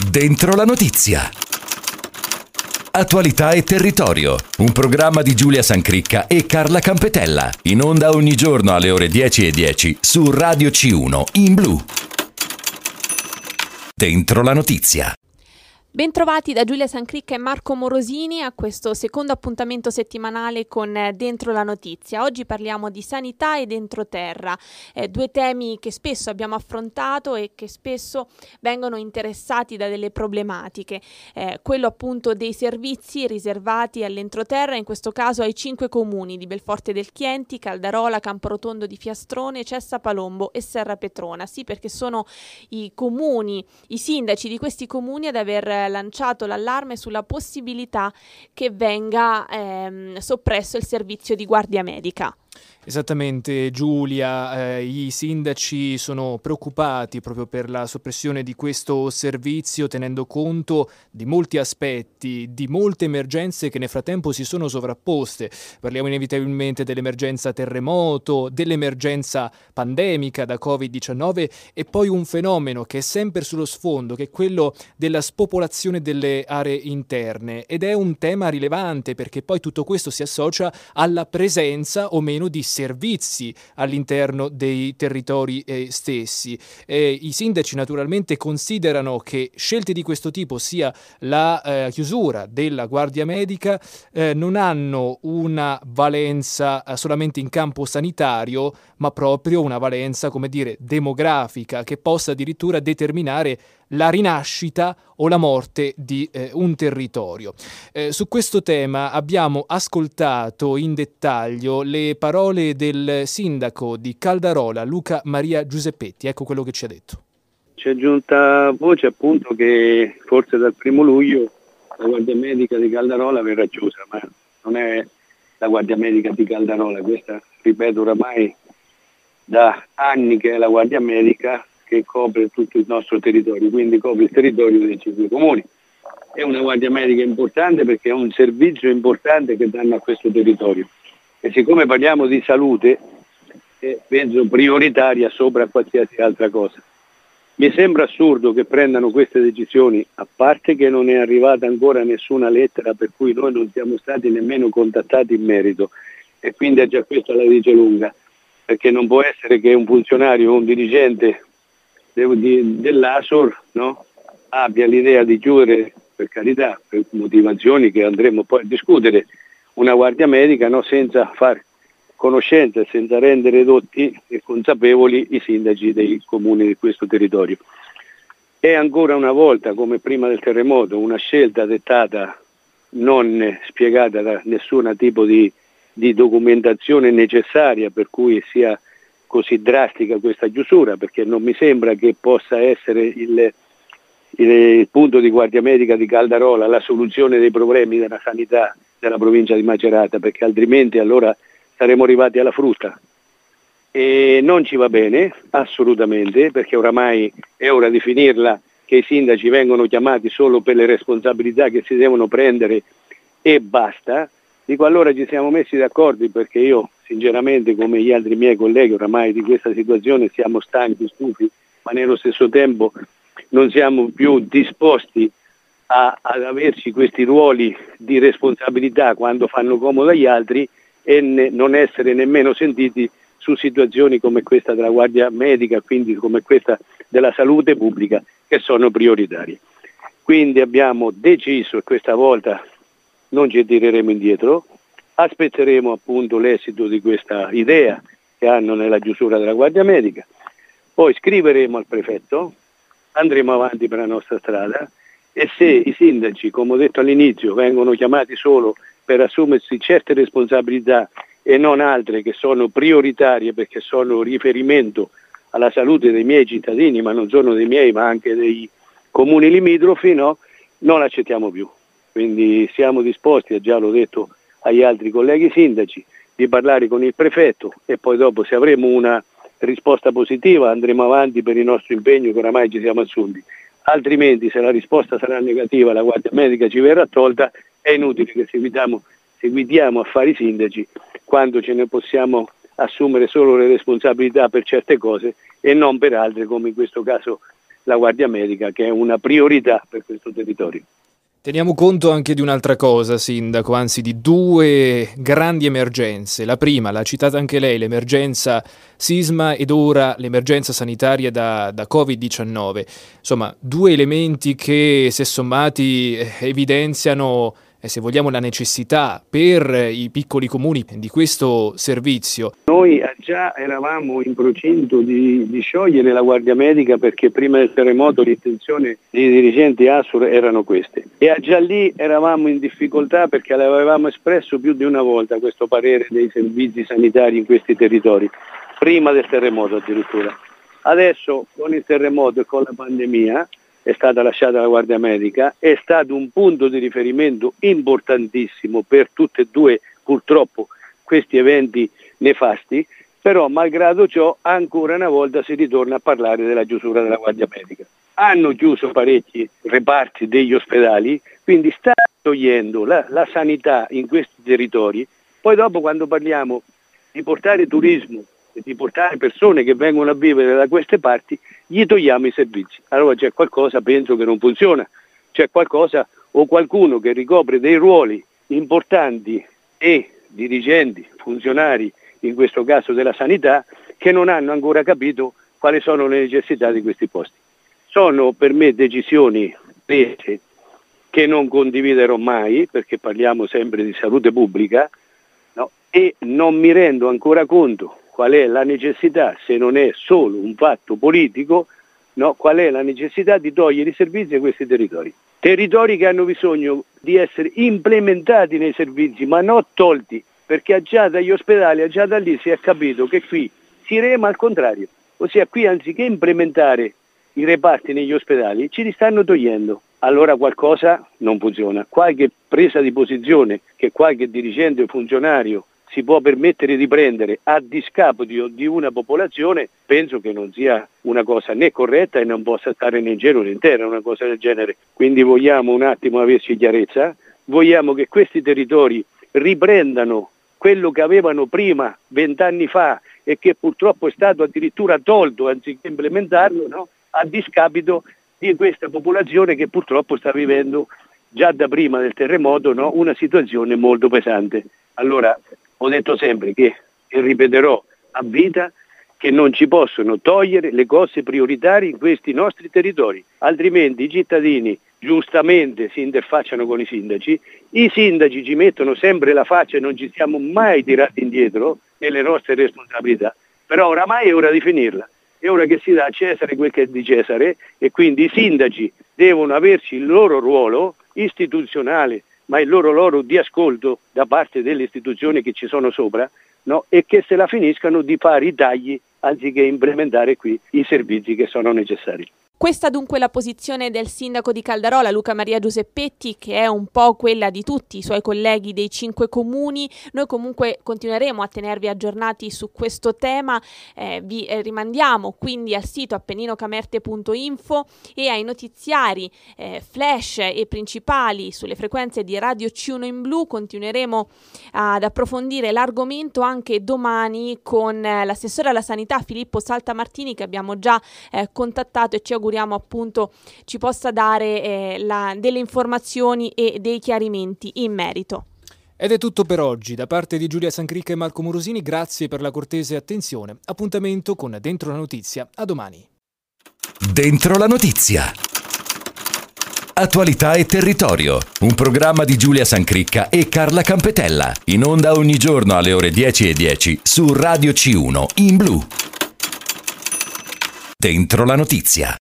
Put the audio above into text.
Dentro la notizia. Attualità e territorio, un programma di Giulia Sancricca e Carla Campetella, in onda ogni giorno alle ore 10.10 10 su Radio C1 in blu. Dentro la notizia. Bentrovati da Giulia Sancricca e Marco Morosini a questo secondo appuntamento settimanale con eh, Dentro la Notizia. Oggi parliamo di sanità ed entroterra, eh, due temi che spesso abbiamo affrontato e che spesso vengono interessati da delle problematiche. Eh, quello appunto dei servizi riservati all'entroterra, in questo caso ai cinque comuni di Belforte del Chienti, Caldarola, Camporotondo di Fiastrone, Cessa Palombo e Serra Petrona. Sì, perché sono i comuni, i sindaci di questi comuni ad aver lanciato l'allarme sulla possibilità che venga ehm, soppresso il servizio di guardia medica. Esattamente Giulia, eh, i sindaci sono preoccupati proprio per la soppressione di questo servizio tenendo conto di molti aspetti, di molte emergenze che nel frattempo si sono sovrapposte. Parliamo inevitabilmente dell'emergenza terremoto, dell'emergenza pandemica da Covid-19 e poi un fenomeno che è sempre sullo sfondo, che è quello della spopolazione delle aree interne ed è un tema rilevante perché poi tutto questo si associa alla presenza o meno di servizi all'interno dei territori eh, stessi. Eh, I sindaci naturalmente considerano che scelte di questo tipo, sia la eh, chiusura della Guardia Medica, eh, non hanno una valenza eh, solamente in campo sanitario, ma proprio una valenza, come dire, demografica, che possa addirittura determinare la rinascita o la morte di eh, un territorio. Eh, su questo tema abbiamo ascoltato in dettaglio le parole del sindaco di Caldarola, Luca Maria Giuseppetti. Ecco quello che ci ha detto. C'è giunta voce appunto che forse dal primo luglio la Guardia Medica di Caldarola verrà chiusa, ma non è la Guardia Medica di Caldarola, questa ripeto oramai da anni che è la Guardia Medica che copre tutto il nostro territorio, quindi copre il territorio dei cinque comuni. È una guardia medica importante perché è un servizio importante che danno a questo territorio. E siccome parliamo di salute, è penso prioritaria sopra qualsiasi altra cosa. Mi sembra assurdo che prendano queste decisioni, a parte che non è arrivata ancora nessuna lettera per cui noi non siamo stati nemmeno contattati in merito e quindi è già questa la dice lunga, perché non può essere che un funzionario un dirigente dell'ASOR no? abbia l'idea di chiudere, per carità, per motivazioni che andremo poi a discutere, una guardia medica no? senza far conoscenza, senza rendere dotti e consapevoli i sindaci dei comuni di questo territorio. È ancora una volta, come prima del terremoto, una scelta dettata, non spiegata da nessun tipo di, di documentazione necessaria per cui sia così drastica questa chiusura perché non mi sembra che possa essere il, il, punto di guardia medica di Caldarola la soluzione dei problemi della sanità della provincia di Macerata perché altrimenti allora saremo arrivati alla frutta. E non ci va bene assolutamente perché oramai è ora di finirla che i sindaci vengono chiamati solo per le responsabilità che si devono prendere e basta. Dico allora ci siamo messi d'accordo perché io sinceramente come gli altri miei colleghi oramai di questa situazione siamo stanchi, stufi, ma nello stesso tempo non siamo più disposti a, ad averci questi ruoli di responsabilità quando fanno comodo agli altri e ne, non essere nemmeno sentiti su situazioni come questa della Guardia Medica, quindi come questa della salute pubblica, che sono prioritarie. Quindi abbiamo deciso e questa volta non ci tireremo indietro, aspetteremo appunto l'esito di questa idea che hanno nella chiusura della Guardia Medica, poi scriveremo al prefetto, andremo avanti per la nostra strada e se i sindaci, come ho detto all'inizio, vengono chiamati solo per assumersi certe responsabilità e non altre che sono prioritarie perché sono riferimento alla salute dei miei cittadini, ma non sono dei miei, ma anche dei comuni limitrofi, no? non accettiamo più. Quindi siamo disposti, già l'ho detto agli altri colleghi sindaci di parlare con il prefetto e poi dopo se avremo una risposta positiva andremo avanti per il nostro impegno che oramai ci siamo assunti. Altrimenti se la risposta sarà negativa la guardia medica ci verrà tolta, è inutile che seguitiamo, seguitiamo a fare i sindaci quando ce ne possiamo assumere solo le responsabilità per certe cose e non per altre come in questo caso la Guardia Medica che è una priorità per questo territorio. Teniamo conto anche di un'altra cosa, Sindaco, anzi di due grandi emergenze. La prima, l'ha citata anche lei, l'emergenza sisma ed ora l'emergenza sanitaria da, da Covid-19. Insomma, due elementi che, se sommati, eh, evidenziano e se vogliamo la necessità per i piccoli comuni di questo servizio. Noi già eravamo in procinto di, di sciogliere la Guardia Medica perché prima del terremoto l'intenzione dei dirigenti Assur erano queste e già lì eravamo in difficoltà perché l'avevamo espresso più di una volta questo parere dei servizi sanitari in questi territori, prima del terremoto addirittura. Adesso con il terremoto e con la pandemia è stata lasciata la Guardia Medica, è stato un punto di riferimento importantissimo per tutti e due purtroppo questi eventi nefasti, però malgrado ciò ancora una volta si ritorna a parlare della chiusura della Guardia Medica. Hanno chiuso parecchi reparti degli ospedali, quindi sta togliendo la, la sanità in questi territori, poi dopo quando parliamo di portare turismo di portare persone che vengono a vivere da queste parti, gli togliamo i servizi. Allora c'è qualcosa, penso, che non funziona. C'è qualcosa o qualcuno che ricopre dei ruoli importanti e dirigenti, funzionari, in questo caso della sanità, che non hanno ancora capito quali sono le necessità di questi posti. Sono per me decisioni prese che non condividerò mai, perché parliamo sempre di salute pubblica, no? e non mi rendo ancora conto qual è la necessità, se non è solo un fatto politico, no? qual è la necessità di togliere i servizi a questi territori. Territori che hanno bisogno di essere implementati nei servizi, ma non tolti, perché già dagli ospedali, già da lì si è capito che qui si rema al contrario, ossia qui anziché implementare i reparti negli ospedali, ci li stanno togliendo. Allora qualcosa non funziona. Qualche presa di posizione che qualche dirigente o funzionario si può permettere di prendere a discapo di, una popolazione, penso che non sia una cosa né corretta e non possa stare né in cielo né in terra una cosa del genere. Quindi vogliamo un attimo averci chiarezza, vogliamo che questi territori riprendano quello che avevano prima, vent'anni fa, e che purtroppo è stato addirittura tolto anziché implementarlo, no? a discapito di questa popolazione che purtroppo sta vivendo già da prima del terremoto no? una situazione molto pesante. Allora ho detto sempre che, e ripeterò a vita, che non ci possono togliere le cose prioritarie in questi nostri territori, altrimenti i cittadini giustamente si interfacciano con i sindaci, i sindaci ci mettono sempre la faccia e non ci siamo mai tirati indietro nelle nostre responsabilità, però oramai è ora di finirla, è ora che si dà a Cesare quel che è di Cesare e quindi i sindaci devono averci il loro ruolo istituzionale, ma il loro loro di ascolto da parte delle istituzioni che ci sono sopra no? e che se la finiscano di fare i tagli anziché implementare qui i servizi che sono necessari. Questa dunque la posizione del sindaco di Caldarola, Luca Maria Giuseppetti, che è un po' quella di tutti i suoi colleghi dei cinque comuni. Noi comunque continueremo a tenervi aggiornati su questo tema, eh, vi eh, rimandiamo quindi al sito appenninocamerte.info e ai notiziari eh, flash e principali sulle frequenze di Radio C1 in blu. Continueremo ad approfondire l'argomento anche domani con eh, l'assessore alla sanità Filippo Saltamartini che abbiamo già eh, contattato e ci auguriamo auguriamo appunto ci possa dare eh, la, delle informazioni e dei chiarimenti in merito. Ed è tutto per oggi. Da parte di Giulia Sancricca e Marco Morosini, grazie per la cortese attenzione. Appuntamento con Dentro la Notizia. A domani. Dentro la Notizia. Attualità e territorio. Un programma di Giulia Sancricca e Carla Campetella. In onda ogni giorno alle ore 10.10 10 su Radio C1 in blu. Dentro la notizia.